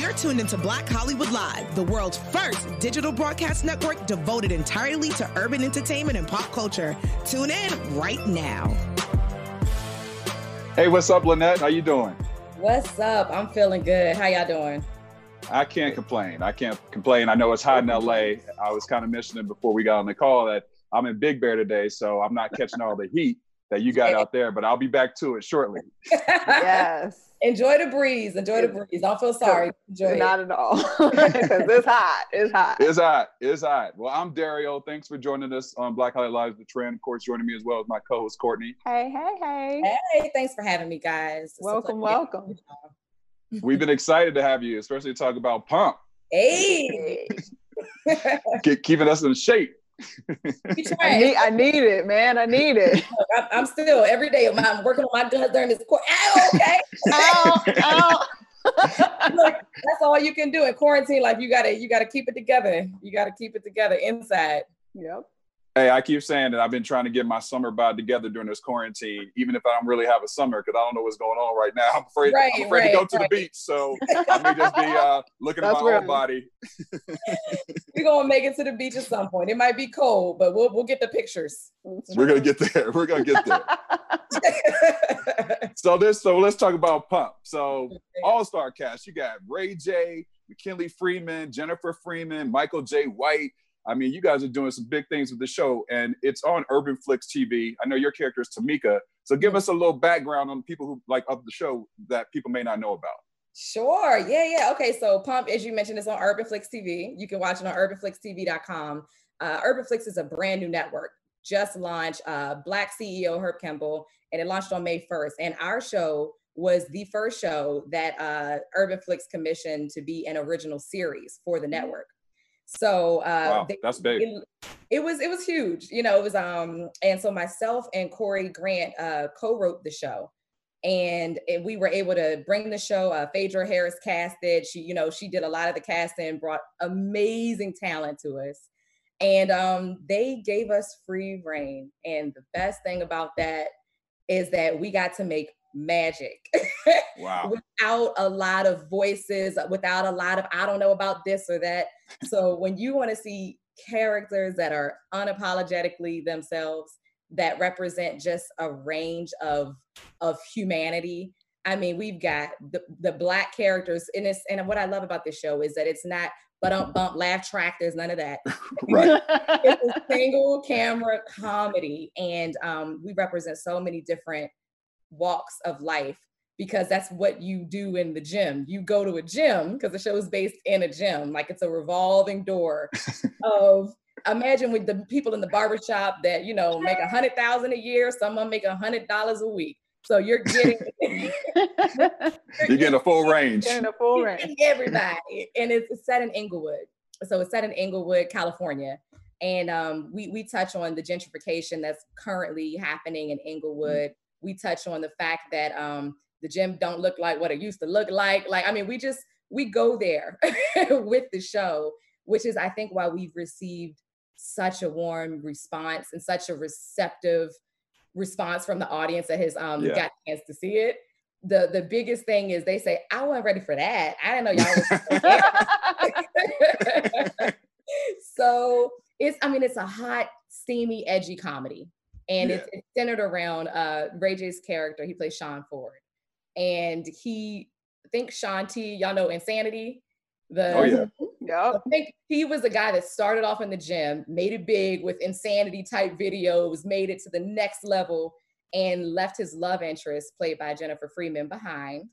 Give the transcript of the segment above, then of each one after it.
You're tuned into Black Hollywood Live, the world's first digital broadcast network devoted entirely to urban entertainment and pop culture. Tune in right now. Hey, what's up, Lanett? How you doing? What's up? I'm feeling good. How y'all doing? I can't complain. I can't complain. I know it's hot in LA. I was kind of mentioning before we got on the call that I'm in Big Bear today, so I'm not catching all the heat that you got out there, but I'll be back to it shortly. yes. Enjoy the breeze. Enjoy the breeze. Don't feel sorry. Enjoy Not it. at all. Because it's hot. It's hot. It's hot. It's hot. Well, I'm Dario. Thanks for joining us on Black Hollywood Lives The Trend. Of course, joining me as well as my co-host Courtney. Hey, hey, hey. Hey, thanks for having me, guys. It's Welcome, pleasure. welcome. We've been excited to have you, especially to talk about Pump, Hey, Ke- keeping us in shape. I need, I need it, man. I need it. I'm, I'm still every day. I'm working on my guns during this court. Ow, okay. ow, ow. Look, that's all you can do in quarantine. Like you gotta, you gotta keep it together. You gotta keep it together inside. Yep. Hey, I keep saying that I've been trying to get my summer bod together during this quarantine, even if I don't really have a summer, because I don't know what's going on right now. I'm afraid, Right, I'm afraid to go right, to right. the beach, so I may just be uh, looking at That's my right. own body. We're gonna make it to the beach at some point. It might be cold, but we'll we'll get the pictures. We're gonna get there. We're gonna get there. so this, so let's talk about Pump. So All Star cast, you got Ray J, McKinley Freeman, Jennifer Freeman, Michael J. White. I mean, you guys are doing some big things with the show, and it's on Urban Flix TV. I know your character is Tamika, so give us a little background on people who like of the show that people may not know about. Sure. Yeah, yeah. Okay. So Pump, as you mentioned, is on Urban Flix TV. You can watch it on urbanflixtv.com. Uh, Urban Flix is a brand new network, just launched. Uh, Black CEO Herb Kimble, and it launched on May 1st. And our show was the first show that uh, Urban Flix commissioned to be an original series for the network. So uh, Wow, they- that's big. it, it was it was huge you know it was um and so myself and corey grant uh co-wrote the show. And, and we were able to bring the show uh phaedra harris casted. She you know she did a lot of the casting brought amazing talent to us. And um they gave us free reign. And the best thing about that is that we got to make magic Wow. without a lot of voices, without a lot of I don't know about this or that. So when you want to see characters that are unapologetically themselves, that represent just a range of of humanity. I mean, we've got the, the black characters in this, and what I love about this show is that it's not but don't bump laugh track. There's none of that right. it's a single camera comedy and um, we represent so many different walks of life because that's what you do in the gym you go to a gym because the show is based in a gym like it's a revolving door of imagine with the people in the barbershop that you know make a hundred thousand a year some of them make a hundred dollars a week so you're getting You're getting a full range. Getting a full You're range. everybody. and it's, it's set in Inglewood. So it's set in Inglewood, California. And um, we, we touch on the gentrification that's currently happening in Inglewood. We touch on the fact that um, the gym don't look like what it used to look like. Like, I mean, we just, we go there with the show, which is, I think, why we've received such a warm response and such a receptive response from the audience that has um, Yeah. got a chance to see it. The the biggest thing is they say, I wasn't ready for that. I didn't know y'all was so it's I mean it's a hot, steamy, edgy comedy. And it's, it's centered around uh Ray J's character. He plays Sean Ford. And he I think Shaun T, y'all know Insanity. The Oh yeah. Yep. I think he was the guy that started off in the gym, made it big with insanity type videos, made it to the next level, and left his love interest, played by Jennifer Freeman, behind.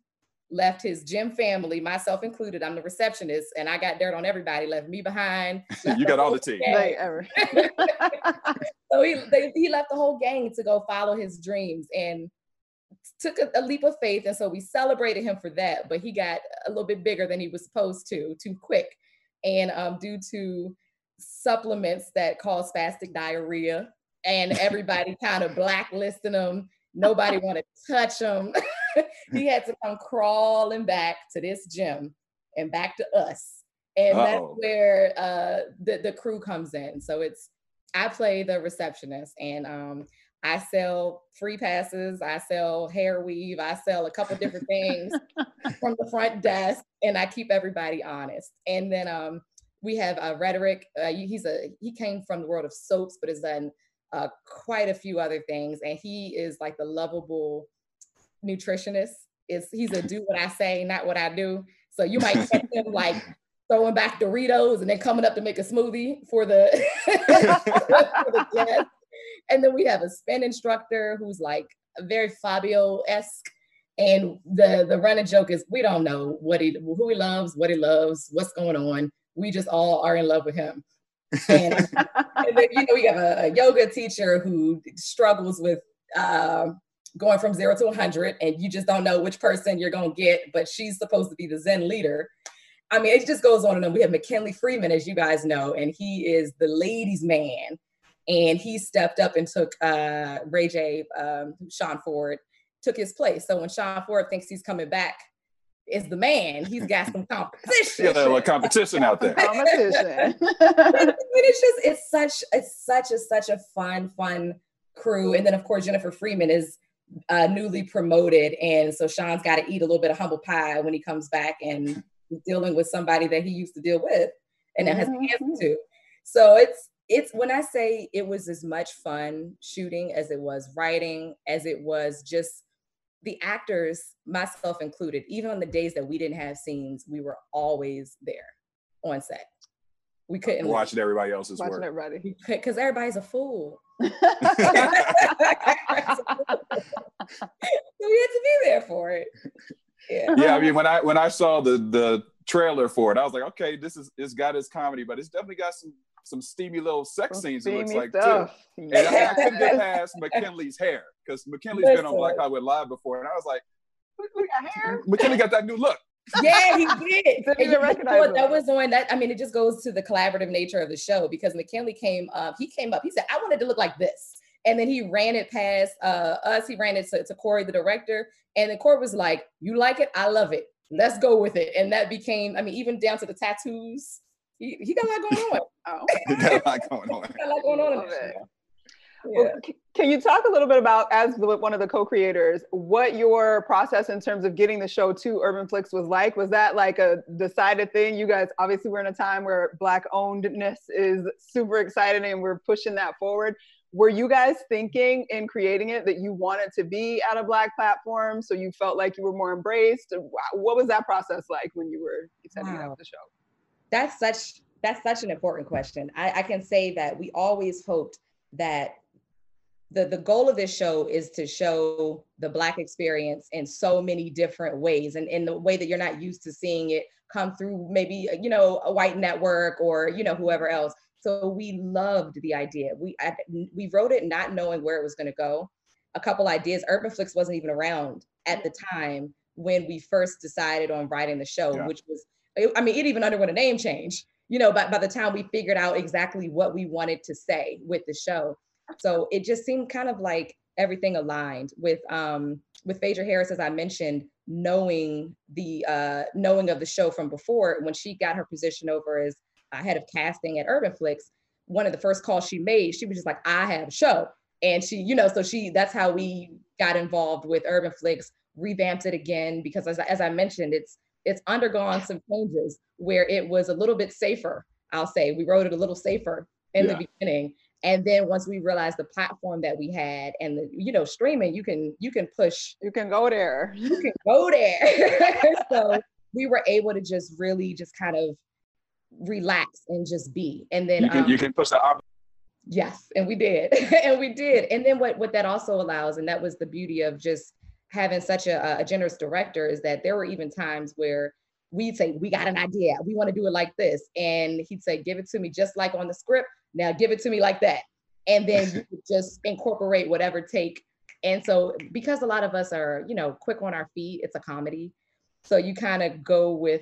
Left his gym family, myself included. I'm the receptionist, and I got dirt on everybody. Left me behind. left You got all the whole tea. gang. Ever. so he they, he left the whole gang to go follow his dreams and took a, a leap of faith. And so we celebrated him for that. But he got a little bit bigger than he was supposed to, too quick. And um, due to supplements that cause spastic diarrhea, and everybody kind of blacklisting him, nobody wanted to touch him. he had to come crawling back to this gym and back to us. And that's Uh-oh. where uh, the, the crew comes in. So it's I play the receptionist, and um, I sell free passes, I sell hair weave, I sell a couple different things from the front desk, and I keep everybody honest. And then um, we have uh, Rhetoric. Uh, he's a he came from the world of soaps, but has done uh, quite a few other things, and he is like the lovable nutritionist. Is he's a do what I say, not what I do. So you might catch him like throwing back Doritos and then coming up to make a smoothie for the, for the guests. And then we have a spin instructor who's like very Fabio-esque. And the the running joke is we don't know what he who he loves, what he loves, what's going on. We just all are in love with him. And, and then, you know, we have a, a, yoga teacher who struggles with uh, going from zero to 100, and you just don't know which person you're going to get, but she's supposed to be the Zen leader. I mean, it just goes on and on. We have McKinley Freeman, as you guys know, and he is the ladies' man. And he stepped up and took uh, Ray J, um, Sean Ford, took his place. So when Sean Ford thinks he's coming back is the man, he's got some competition. yeah, like competition out there. Competition. it's just it's such it's such a such a fun fun crew, and then of course Jennifer Freeman is uh, newly promoted, and so Sean's got to eat a little bit of humble pie when he comes back and dealing with somebody that he used to deal with and that has Mm-hmm. cancer too. So it's it's when I say it was as much fun shooting as it was writing, as it was just the actors, myself included, even on the days that we didn't have scenes, we were always there on set. We couldn't Watching everybody else's Watching work. it because everybody's a fool. So we had to be there for it. Yeah. yeah, I mean, when I when I saw the the trailer for it, I was like, okay, this is it's got its comedy, but it's definitely got some some steamy little sex Some scenes. It looks steamy like too. stuff. And I, I couldn't get Yes. past McKinley's hair because McKinley's been on Listen. Black Hollywood Live before, and I was like, We got hair. McKinley got that new look. Yeah, he did. Even you recognize what? him. That was on that. I mean, it just goes to the collaborative nature of the show because McKinley came up. He came up. He said, "I wanted to look like this," and then he ran it past uh, us. He ran it to, to Corey, the director, and then Corey was like, "You like it? I love it. Let's go with it." And that became. I mean, even down to the tattoos. He, he got a lot going on. Oh. He got a lot going on. He got a lot going on in Love this it. show. Well, c- can you talk a little bit about, as the, one of the co-creators, what your process in terms of getting the show to Urban Flix was like? Was that like a decided thing? You guys obviously we're in a time where Black ownedness is super exciting, and we're pushing that forward. Were you guys thinking in creating it that you wanted to be at a Black platform, so you felt like you were more embraced? What was that process like when you were setting Wow. up the show? that's such that's such an important question. I, I can say that we always hoped that the the goal of this show is to show the black experience in so many different ways and in the way that you're not used to seeing it come through maybe uh, you know a white network or you know whoever else. So we loved the idea. We I, we wrote it not knowing where it was going to go. A couple ideas urban wasn't even around at the time when we first decided on writing the show Yeah. which was i mean it even underwent a name change you know by, by the time we figured out exactly what we wanted to say with the show so it just seemed kind of like everything aligned with um with Phaedra Harris, as I mentioned, knowing the uh knowing of the show from before when she got her position over as uh, head of casting at Urban Flix, one of the first calls she made, she was just like, I have a show. And she, you know, so she that's how we got involved with Urban Flix, revamped it again because as, I- as I mentioned, it's it's undergone some changes where it was a little bit safer. I'll say we wrote it a little safer in Yeah. the beginning and then once we realized the platform that we had and the you know streaming you can you can push You can go there. you can go there so we were able to just really just kind of relax and just be and then You can um, you can push the op- Yes, and we did, and we did. And then what what that also allows, and that was the beauty of just having such a, a generous director, is that there were even times where we'd say, "We got an idea, we want to do it like this," and he'd say, "Give it to me just like on the script. Now give it to me like that," and then you just incorporate whatever take. And so, because a lot of us are, you know, quick on our feet, it's a comedy, so you kind of go with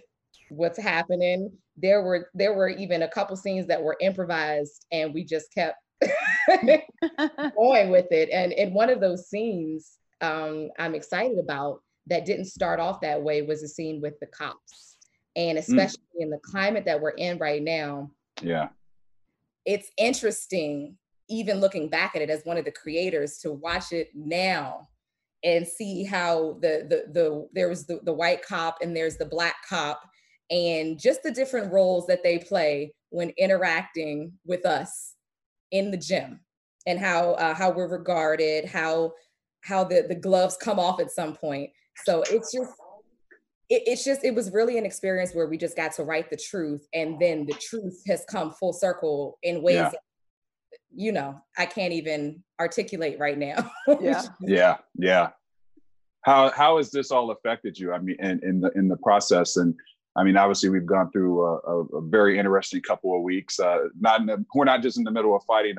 what's happening. There were there were even a couple scenes that were improvised and we just kept going with it. And in one of those scenes um i'm excited about that didn't start off that way was a scene with the cops. And especially in the climate that we're in right now yeah. It's interesting even looking back at it as one of the creators to watch it now and see how the the the there was the, the white cop and there's the black cop and just the different roles that they play when interacting with us in the gym and how uh, how we're regarded how how the the gloves come off at some point. So it's just it, it's just it was really an experience where we just got to write the truth and then the truth has come full circle in ways yeah. that, you know i can't even articulate right now yeah yeah yeah how how has this all affected you i mean in, in the in the process and I mean, obviously, we've gone through a, a, a very interesting couple of weeks. Uh, not the, we're not just in the middle of fighting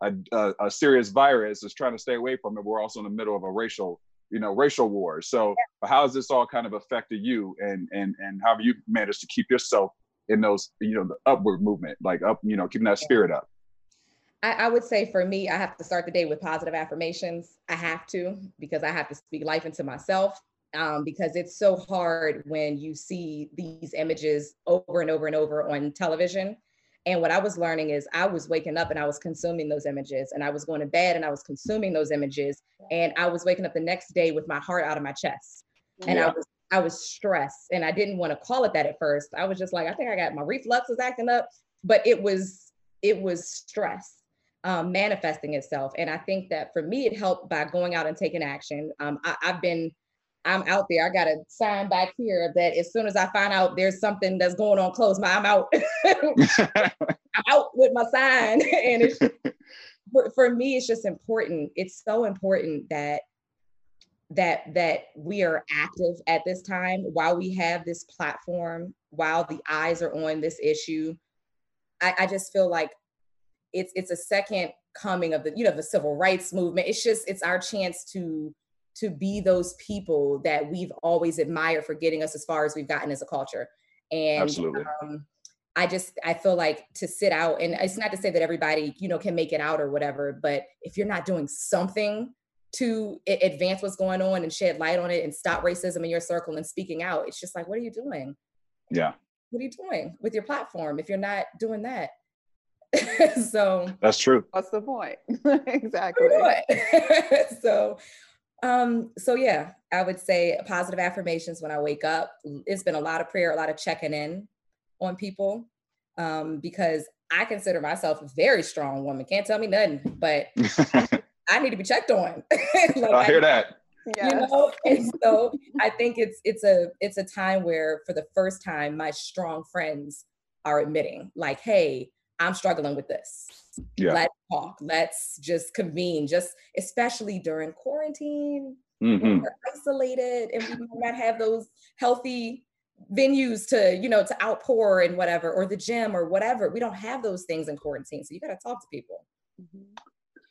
a, a, a, serious virus, is trying to stay away from it. We're also in the middle of a racial, you know, racial wars. So, how has this all kind of affected you, and and and how have you managed to keep yourself in those, you know, the upward movement, like up, you know, keeping that spirit up? I, I would say for me, I have to start the day with positive affirmations. I have to because I have to speak life into myself um, because it's so hard when you see these images over and over and over on television. And what I was learning is I was waking up and I was consuming those images, and I was going to bed and I was consuming those images, and I was waking up the next day with my heart out of my chest, and yeah. I was I was stressed, and I didn't want to call it that at first. I was just like, I think I got my reflux is acting up, but it was it was stress um, manifesting itself, and I think that for me it helped by going out and taking action. Um, I, I've been I'm out there. I got a sign back here that as soon as I find out there's something that's going on close, my I'm out. I'm out with my sign. and it's for, for me, it's just important. It's so important that that that we are active at this time while we have this platform, while the eyes are on this issue. I, I just feel like it's it's a second coming of the you know the civil rights movement. It's just it's our chance to to be those people that we've always admired for getting us as far as we've gotten as a culture. And Absolutely. Um, I just I feel like to sit out, and it's not to say that everybody you know can make it out or whatever, but if you're not doing something to advance what's going on and shed light on it and stop racism in your circle and speaking out, it's just like, what are you doing? Yeah. What are you doing with your platform if you're not doing that? so that's true. What's the point? exactly. so um, so yeah, I would say positive affirmations when I wake up. It's been a lot of prayer, a lot of checking in on people. Um, because I consider myself a very strong woman. Can't tell me nothing, but I need to be checked on. like I hear I, that. Yes. You know, and so I think it's it's a it's a time where for the first time my strong friends are admitting, like, hey, I'm struggling with this. Yeah. Let's talk. Let's just convene, just especially during quarantine. Mm-hmm. We're isolated and we might not have those healthy venues to, you know, to outpour and whatever, or the gym or whatever. We don't have those things in quarantine. So you got to talk to people. Mm-hmm.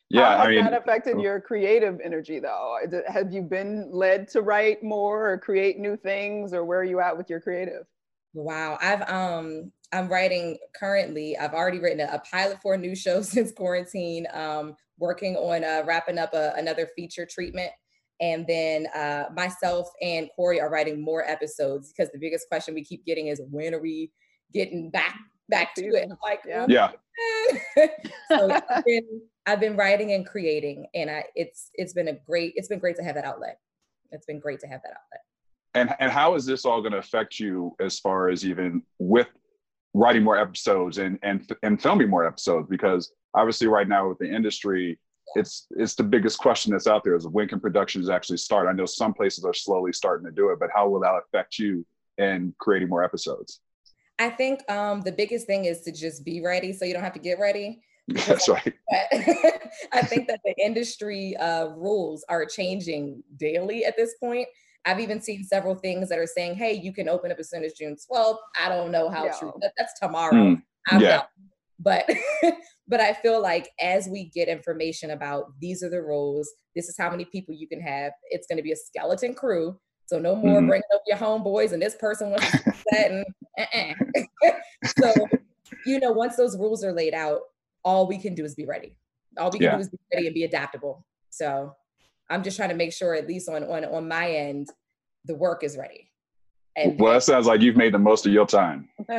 Yeah, How I mean, that affected oh. your creative energy though? Have you been led to write more or create new things, or where are you at with your creative? Wow, I've um I'm writing currently. I've already written a, a pilot for a new show since quarantine. Um, working on uh, wrapping up a, another feature treatment, and then uh, myself and Corey are writing more episodes because the biggest question we keep getting is when are we getting back back to it? Like, yeah. yeah. so I've been, I've been writing and creating, and I, it's it's been a great it's been great to have that outlet. It's been great to have that outlet. And and how is this all going to affect you as far as even with writing more episodes and and and filming more episodes because obviously right now with the industry it's it's the biggest question that's out there is when can productions actually start? I know some places are slowly starting to do it but how will that affect you in creating more episodes? I think um, the biggest thing is to just be ready so you don't have to get ready. That's right. I think that the industry uh, rules are changing daily at this point I've even seen several things that are saying, hey, you can open up as soon as June 12th. I don't know how yeah. true that, that's tomorrow. Mm, yeah. But but I feel like as we get information about these are the rules, this is how many people you can have, it's going to be a skeleton crew. So no more mm-hmm. bringing up your homeboys and this person wants to that and uh-uh. so you know once those rules are laid out, all we can do is be ready. All we can yeah. do is be ready and be adaptable. So I'm just trying to make sure, at least on on on my end, the work is ready. And well, that sounds like you've made the most of your time.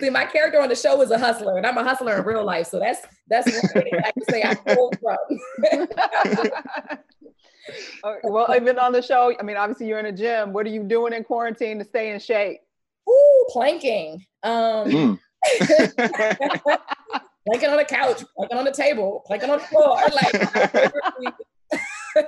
See, my character on the show is a hustler, and I'm a hustler in real life. So that's that's one thing I can say I pulled from. Okay, well, even on the show, I mean, obviously you're in a gym. What are you doing in quarantine to stay in shape? Ooh, planking. Um, Mm. Planking on the couch, planking on the table, planking on the floor. Like,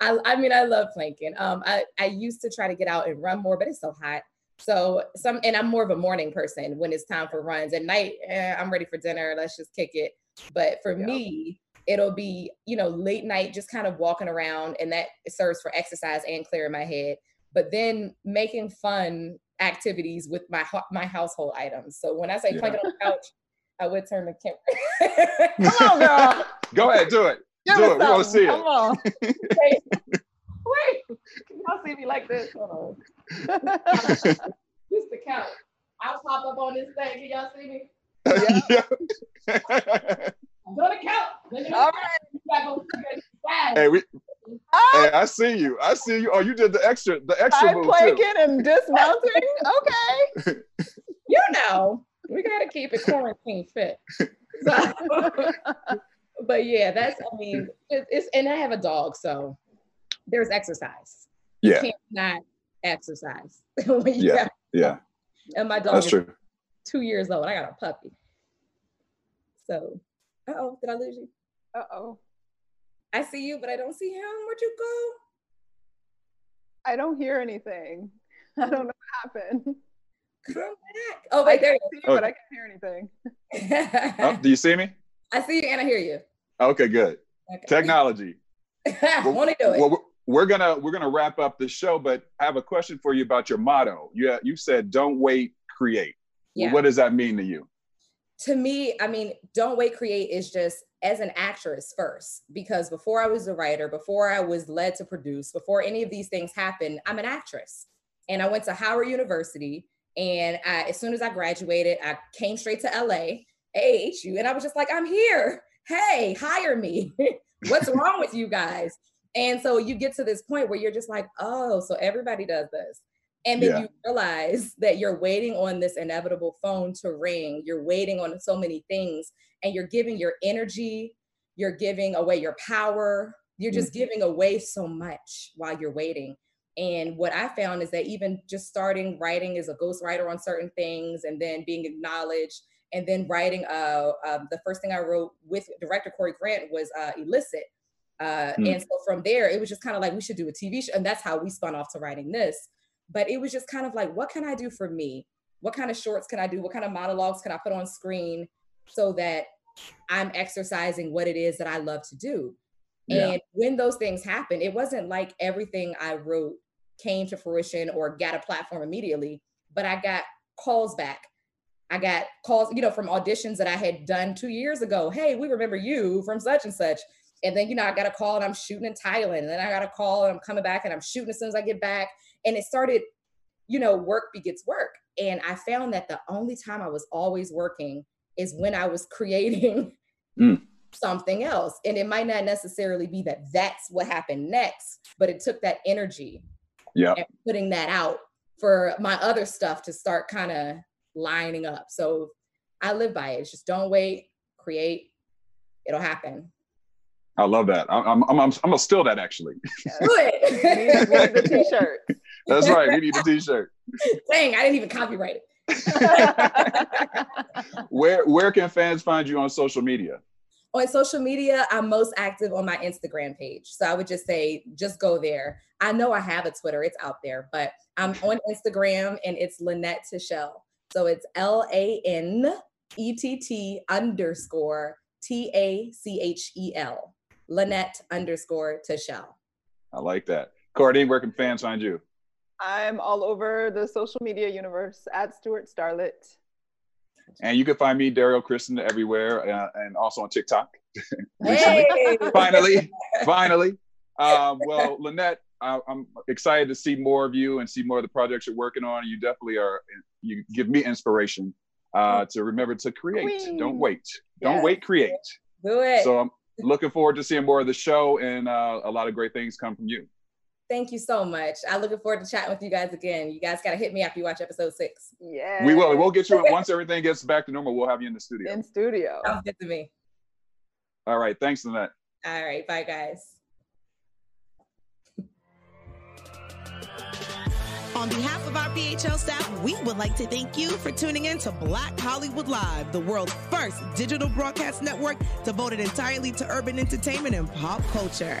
I, I mean, I love planking. Um, I, I used to try to get out and run more, but it's so hot. So some, and I'm more of a morning person when it's time for runs. At night, eh, I'm ready for dinner. Let's just kick it. But for Yeah. me, it'll be you know late night, just kind of walking around, and that serves for exercise and clearing my head. But then making fun activities with my my household items. So when I say Yeah. planking on the couch, I would turn the camera. Come on, girl. Go ahead, do it. Give Do us it. We want to something. see Come it. on. Wait, wait. Y'all see me like this? Hold on. Just the count. I'll pop up on this thing. Can y'all see me? Yeah. I'm on the couch. Look at All the couch. You gotta go look at the side. hey, we, Ah, hey, I see you. I see you. Oh, you did the extra, the extra side move planking and dismounting. Okay. You know, we gotta keep it quarantine fit. So, but yeah, that's. I mean, it, it's and I have a dog, so there's exercise. You Yeah, can't not exercise when you Yeah. got- yeah, and my dog that's is true. two years old. I got a puppy. So, uh oh, did I lose you? Uh oh. I see you, but I don't see him. Where'd you go? I don't hear anything. I don't know what happened. Go? Come back. Oh, wait, there can you see you, but I can't hear anything. Oh, do you see me? I see you and I hear you. Okay, good. Okay. Technology. Want to do it? Well, we're- we're gonna we're gonna wrap up the show, but I have a question for you about your motto. You you said, "Don't wait, create." Yeah. What does that mean to you? to me, I mean, Don't Wait Create is just as an actress first, because before I was a writer, before I was led to produce, before any of these things happened, I'm an actress. And I went to Howard University. And I, as soon as I graduated, I came straight to LA, AHU, and I was just like, I'm here. Hey, hire me. What's wrong with you guys? And so you get to this point where you're just like, oh, so everybody does this. And then Yeah. you realize that you're waiting on this inevitable phone to ring. You're waiting on so many things, and you're giving your energy, you're giving away your power, you're just mm-hmm. giving away so much while you're waiting. And what I found is that even just starting writing as a ghostwriter on certain things and then being acknowledged, and then writing, uh, uh, the first thing I wrote with director Corey Grant was uh, Illicit. Uh, Hmm. And so from there, it was just kind of like, we should do a TV show. And that's how we spun off to writing this but it was just kind of like what can i do for me what kind of shorts can i do what kind of monologues can i put on screen so that i'm exercising what it is that i love to do Yeah. and when those things happen it wasn't like everything i wrote came to fruition or got a platform immediately but i got calls back. I got calls you know from auditions that i had done two years ago. Hey we remember you from such and such. And then you know i got a call and i'm shooting in thailand. And then i got a call and i'm coming back and i'm shooting as soon as i get back. And it started you know work begets work. And i found that the only time i was always working is when i was creating Mm. something else. And it might not necessarily be that that's what happened next but it took that energy Yeah. and putting that out for my other stuff to start kind of lining up so i live by it it's just don't wait create it'll happen I love that. I'm I'm I'm, I'm gonna steal that actually. do it we need the t-shirt. That's right. We need a T-shirt. dang i didn't even copyright it Where where can fans find you on social media? On social media, I'm most active on my Instagram page. So I would just say, just go there. I know I have a Twitter, it's out there, but I'm on Instagram and it's Lanett Tachel. So it's L A N E T T underscore T A C H E L. Lanett underscore Tachel. I like that. Courtney, where can fans find you? I'm all over the social media universe at Stuart Starlet. And you can find me, Daryl Kristen, everywhere, uh, and also on TikTok. Hey! finally, finally. Um, well, Lanett, I, I'm excited to see more of you and see more of the projects you're working on. You definitely are. You give me inspiration uh, to remember to create. Don't wait. Don't Yes. wait. Create. Do it. So I'm looking forward to seeing more of the show and uh, a lot of great things come from you. Thank you so much. I'm looking forward to chatting with you guys again. You guys got to hit me after you watch episode six. Yeah. We will. We'll get you once everything gets back to normal. We'll have you in the studio. In studio. Sounds good to me. All right. Thanks, Lanett. All right. Bye, guys. On behalf of our BHL staff, we would like to thank you for tuning in to Black Hollywood Live, the world's first digital broadcast network devoted entirely to urban entertainment and pop culture.